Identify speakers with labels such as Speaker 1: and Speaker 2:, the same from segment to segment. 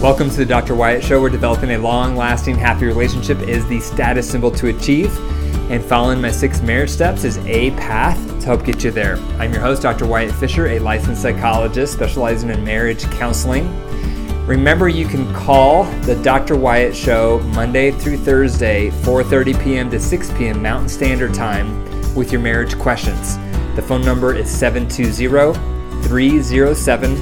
Speaker 1: Welcome to the Dr. Wyatt Show, where developing a long lasting, happy relationship is the status symbol to achieve, and following my six marriage steps is a path to help get you there. I'm your host, Dr. Wyatt Fisher, a licensed psychologist specializing in marriage counseling. Remember, you can call the Dr. Wyatt Show Monday through Thursday, 4:30 p.m. to 6 p.m. Mountain Standard Time with your marriage questions. The phone number is 720 307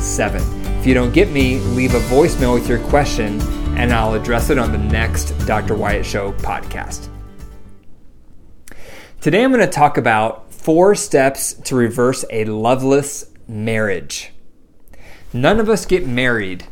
Speaker 1: 7347. If you don't get me, leave a voicemail with your question and I'll address it on the next Dr. Wyatt Show podcast. Today I'm going to talk about four steps to reverse a loveless marriage. None of us get married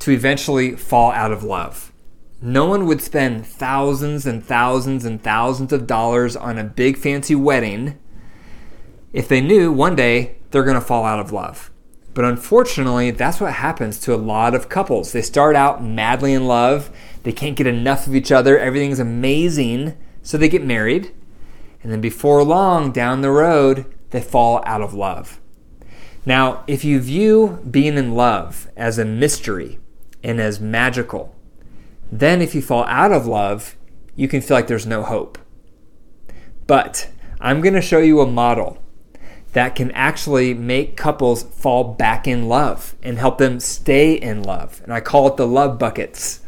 Speaker 1: to eventually fall out of love. No one would spend thousands and thousands and thousands of dollars on a big fancy wedding if they knew one day they're going to fall out of love. But unfortunately, that's what happens to a lot of couples. They start out madly in love, they can't get enough of each other, everything's amazing, so they get married. And then before long, down the road, they fall out of love. Now, if you view being in love as a mystery and as magical, then if you fall out of love, you can feel like there's no hope. But I'm going to show you a model that can actually make couples fall back in love and help them stay in love. And I call it the love buckets.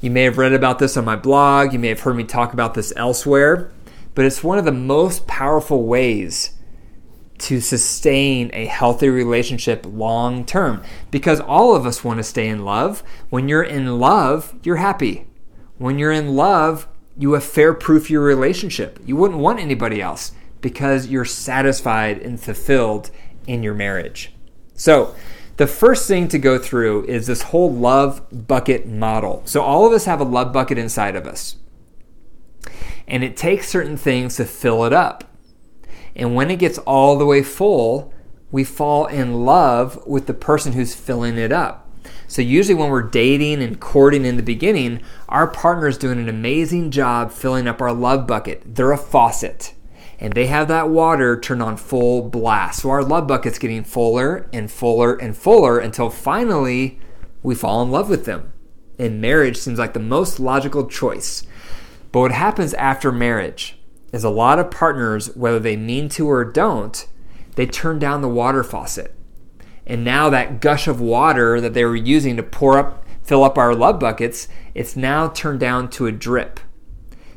Speaker 1: You may have read about this on my blog, you may have heard me talk about this elsewhere, but it's one of the most powerful ways to sustain a healthy relationship long term because all of us want to stay in love. When you're in love, you're happy. When you're in love, you have fair proof your relationship. You wouldn't want anybody else because you're satisfied and fulfilled in your marriage. So, the first thing to go through is this whole love bucket model. So, all of us have a love bucket inside of us, and it takes certain things to fill it up. And when it gets all the way full, we fall in love with the person who's filling it up. So, usually, when we're dating and courting in the beginning, our partner is doing an amazing job filling up our love bucket. They're a faucet and they have that water turned on full blast. So our love bucket's getting fuller and fuller and fuller until finally we fall in love with them. And marriage seems like the most logical choice. But what happens after marriage is a lot of partners, whether they mean to or don't, they turn down the water faucet. And now that gush of water that they were using to pour up, fill up our love buckets, it's now turned down to a drip.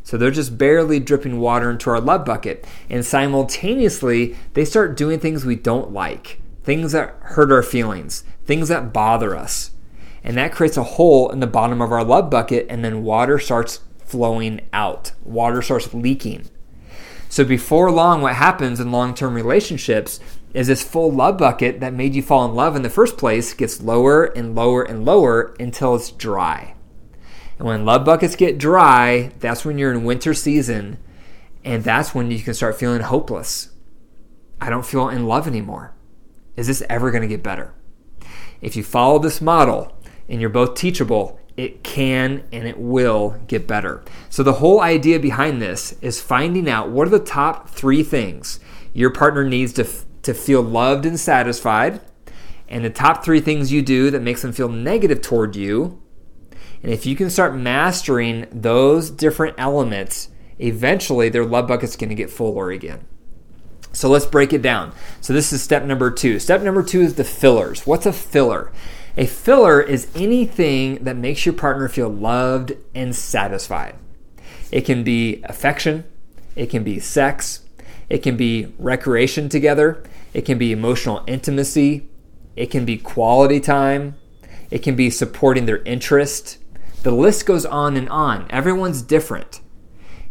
Speaker 1: So they're just barely dripping water into our love bucket. And simultaneously, they start doing things we don't like, things that hurt our feelings, things that bother us. And that creates a hole in the bottom of our love bucket, and then water starts flowing out. Water starts leaking. So before long, what happens in long term relationships is this full love bucket that made you fall in love in the first place gets lower and lower and lower until it's dry. And when love buckets get dry, that's when you're in winter season, and that's when you can start feeling hopeless. I don't feel in love anymore. Is this ever going to get better? If you follow this model and you're both teachable, it can and it will get better. So, the whole idea behind this is finding out what are the top three things your partner needs to, f- to feel loved and satisfied, and the top three things you do that makes them feel negative toward you and if you can start mastering those different elements, eventually their love bucket's going to get fuller again. So let's break it down. So this is step number two. Step number two is the fillers. What's a filler? A filler is anything that makes your partner feel loved and satisfied. It can be affection, it can be sex, it can be recreation together, it can be emotional intimacy, it can be quality time, it can be supporting their interest, the list goes on and on. Everyone's different.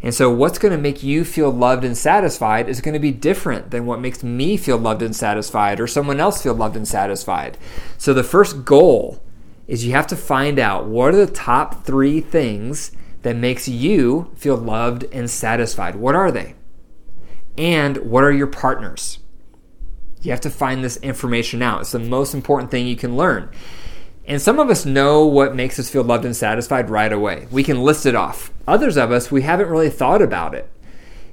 Speaker 1: And so, what's going to make you feel loved and satisfied is going to be different than what makes me feel loved and satisfied or someone else feel loved and satisfied. So, the first goal is you have to find out what are the top three things that makes you feel loved and satisfied. What are they? And what are your partners? You have to find this information out. It's the most important thing you can learn. And some of us know what makes us feel loved and satisfied right away. We can list it off. Others of us, we haven't really thought about it.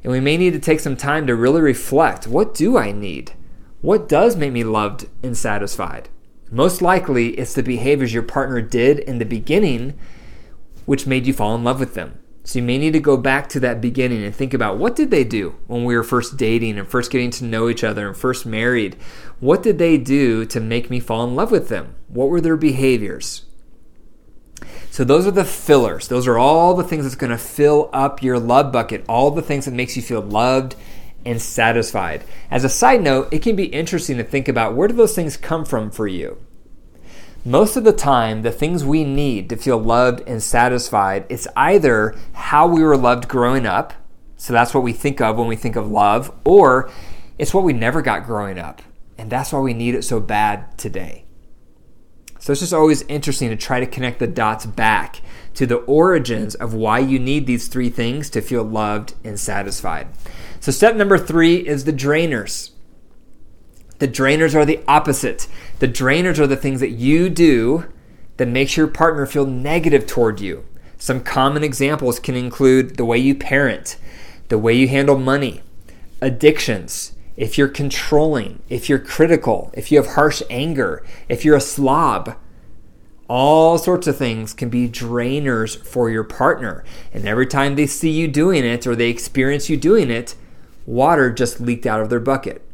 Speaker 1: And we may need to take some time to really reflect what do I need? What does make me loved and satisfied? Most likely, it's the behaviors your partner did in the beginning which made you fall in love with them. So you may need to go back to that beginning and think about what did they do when we were first dating and first getting to know each other and first married? What did they do to make me fall in love with them? What were their behaviors? So those are the fillers. Those are all the things that's going to fill up your love bucket, all the things that makes you feel loved and satisfied. As a side note, it can be interesting to think about where do those things come from for you? Most of the time, the things we need to feel loved and satisfied, it's either how we were loved growing up, so that's what we think of when we think of love, or it's what we never got growing up, and that's why we need it so bad today. So it's just always interesting to try to connect the dots back to the origins of why you need these three things to feel loved and satisfied. So, step number three is the drainers. The drainers are the opposite. The drainers are the things that you do that makes your partner feel negative toward you. Some common examples can include the way you parent, the way you handle money, addictions, if you're controlling, if you're critical, if you have harsh anger, if you're a slob. All sorts of things can be drainers for your partner. And every time they see you doing it or they experience you doing it, water just leaked out of their bucket.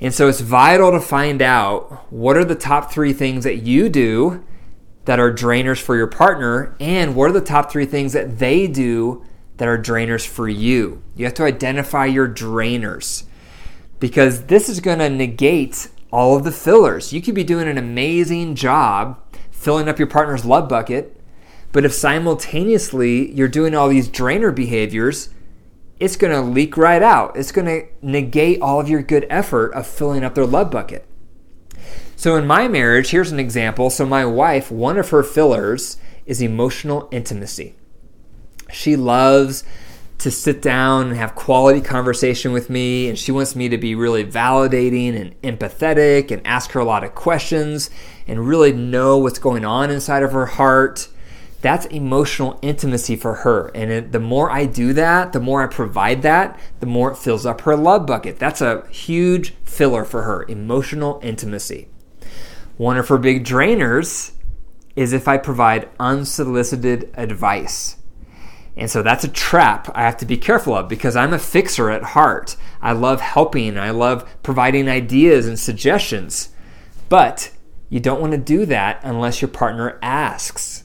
Speaker 1: And so it's vital to find out what are the top three things that you do that are drainers for your partner, and what are the top three things that they do that are drainers for you. You have to identify your drainers because this is going to negate all of the fillers. You could be doing an amazing job filling up your partner's love bucket, but if simultaneously you're doing all these drainer behaviors, it's going to leak right out. It's going to negate all of your good effort of filling up their love bucket. So, in my marriage, here's an example. So, my wife, one of her fillers is emotional intimacy. She loves to sit down and have quality conversation with me, and she wants me to be really validating and empathetic and ask her a lot of questions and really know what's going on inside of her heart that's emotional intimacy for her. And it, the more I do that, the more I provide that, the more it fills up her love bucket. That's a huge filler for her emotional intimacy. One of her big drainers is if I provide unsolicited advice. And so that's a trap I have to be careful of because I'm a fixer at heart. I love helping, I love providing ideas and suggestions. But you don't want to do that unless your partner asks.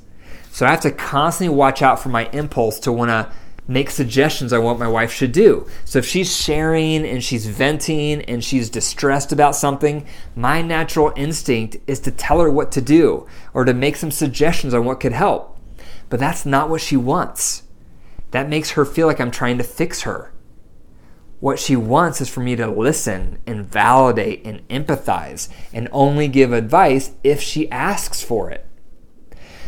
Speaker 1: So I have to constantly watch out for my impulse to want to make suggestions on what my wife should do. So if she's sharing and she's venting and she's distressed about something, my natural instinct is to tell her what to do or to make some suggestions on what could help. But that's not what she wants. That makes her feel like I'm trying to fix her. What she wants is for me to listen and validate and empathize and only give advice if she asks for it.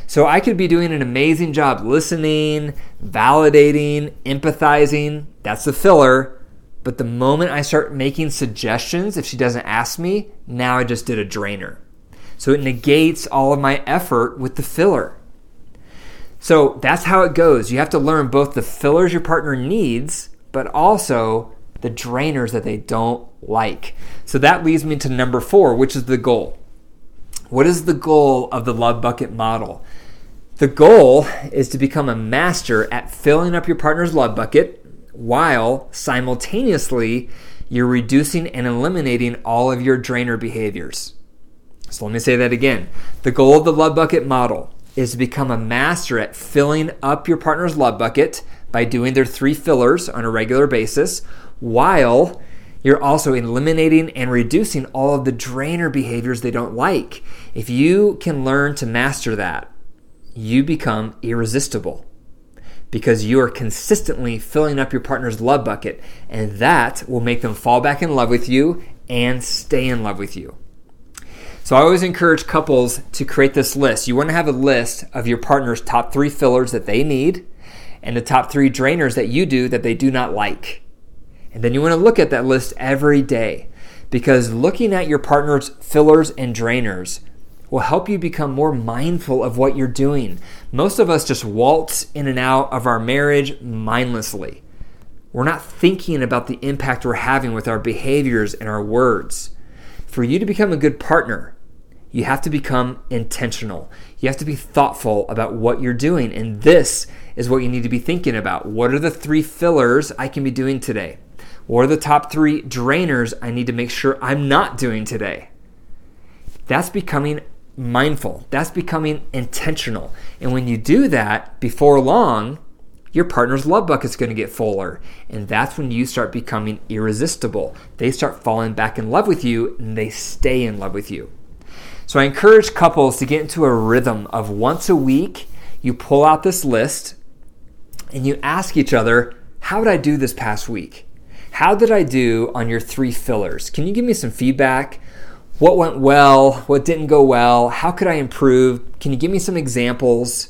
Speaker 1: So I could be doing an amazing job listening, validating, empathizing. That's the filler. But the moment I start making suggestions, if she doesn't ask me, now I just did a drainer. So it negates all of my effort with the filler. So that's how it goes. You have to learn both the fillers your partner needs, but also the drainers that they don't like. So that leads me to number four, which is the goal. What is the goal of the love bucket model? The goal is to become a master at filling up your partner's love bucket while simultaneously you're reducing and eliminating all of your drainer behaviors. So let me say that again. The goal of the love bucket model is to become a master at filling up your partner's love bucket by doing their three fillers on a regular basis while you're also eliminating and reducing all of the drainer behaviors they don't like. If you can learn to master that, you become irresistible because you are consistently filling up your partner's love bucket, and that will make them fall back in love with you and stay in love with you. So, I always encourage couples to create this list. You want to have a list of your partner's top three fillers that they need and the top three drainers that you do that they do not like. And then you want to look at that list every day because looking at your partner's fillers and drainers will help you become more mindful of what you're doing. Most of us just waltz in and out of our marriage mindlessly. We're not thinking about the impact we're having with our behaviors and our words. For you to become a good partner, you have to become intentional. You have to be thoughtful about what you're doing. And this is what you need to be thinking about. What are the three fillers I can be doing today? What are the top three drainers I need to make sure I'm not doing today? That's becoming mindful. That's becoming intentional. And when you do that, before long, your partner's love bucket's going to get fuller. And that's when you start becoming irresistible. They start falling back in love with you and they stay in love with you. So I encourage couples to get into a rhythm of once a week, you pull out this list and you ask each other, How did I do this past week? How did I do on your three fillers? Can you give me some feedback? What went well? What didn't go well? How could I improve? Can you give me some examples?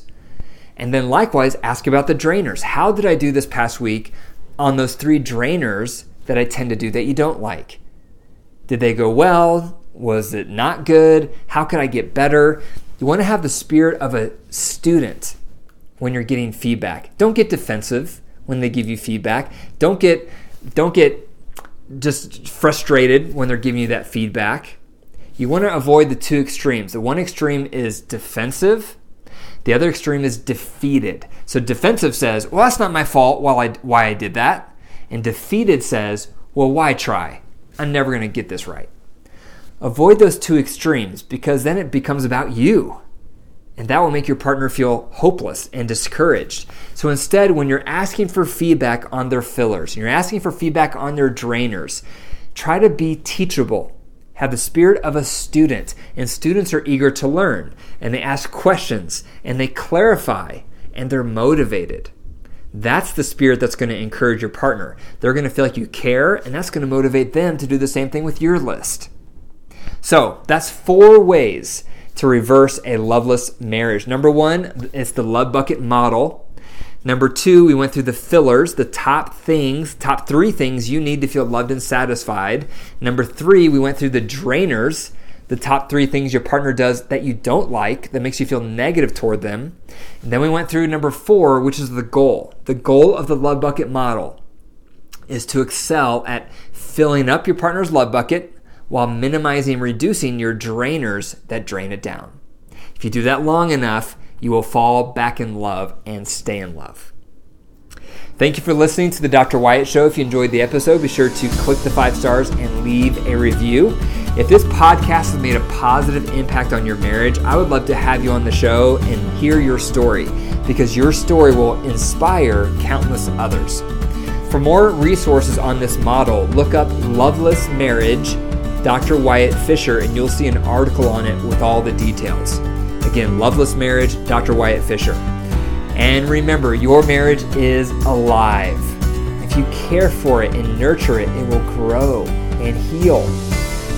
Speaker 1: And then likewise, ask about the drainers. How did I do this past week on those three drainers that I tend to do that you don't like? Did they go well? Was it not good? How could I get better? You want to have the spirit of a student when you're getting feedback. Don't get defensive when they give you feedback. Don't get don't get just frustrated when they're giving you that feedback. You want to avoid the two extremes. The one extreme is defensive. The other extreme is defeated. So defensive says, "Well, that's not my fault why I, why I did that." And defeated says, "Well, why try? I'm never going to get this right." Avoid those two extremes because then it becomes about you. And that will make your partner feel hopeless and discouraged. So instead, when you're asking for feedback on their fillers, and you're asking for feedback on their drainers, try to be teachable. Have the spirit of a student. And students are eager to learn, and they ask questions, and they clarify, and they're motivated. That's the spirit that's going to encourage your partner. They're going to feel like you care, and that's going to motivate them to do the same thing with your list. So, that's four ways to reverse a loveless marriage. Number one, it's the love bucket model. Number two, we went through the fillers, the top things, top three things you need to feel loved and satisfied. Number three, we went through the drainers, the top three things your partner does that you don't like, that makes you feel negative toward them. And then we went through number four, which is the goal. The goal of the love bucket model is to excel at filling up your partner's love bucket while minimizing and reducing your drainers that drain it down. If you do that long enough, you will fall back in love and stay in love. Thank you for listening to the Dr. Wyatt Show. If you enjoyed the episode, be sure to click the five stars and leave a review. If this podcast has made a positive impact on your marriage, I would love to have you on the show and hear your story because your story will inspire countless others. For more resources on this model, look up Loveless Marriage Dr. Wyatt Fisher, and you'll see an article on it with all the details. Again, Loveless Marriage, Dr. Wyatt Fisher. And remember, your marriage is alive. If you care for it and nurture it, it will grow and heal.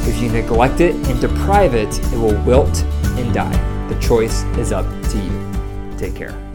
Speaker 1: If you neglect it and deprive it, it will wilt and die. The choice is up to you. Take care.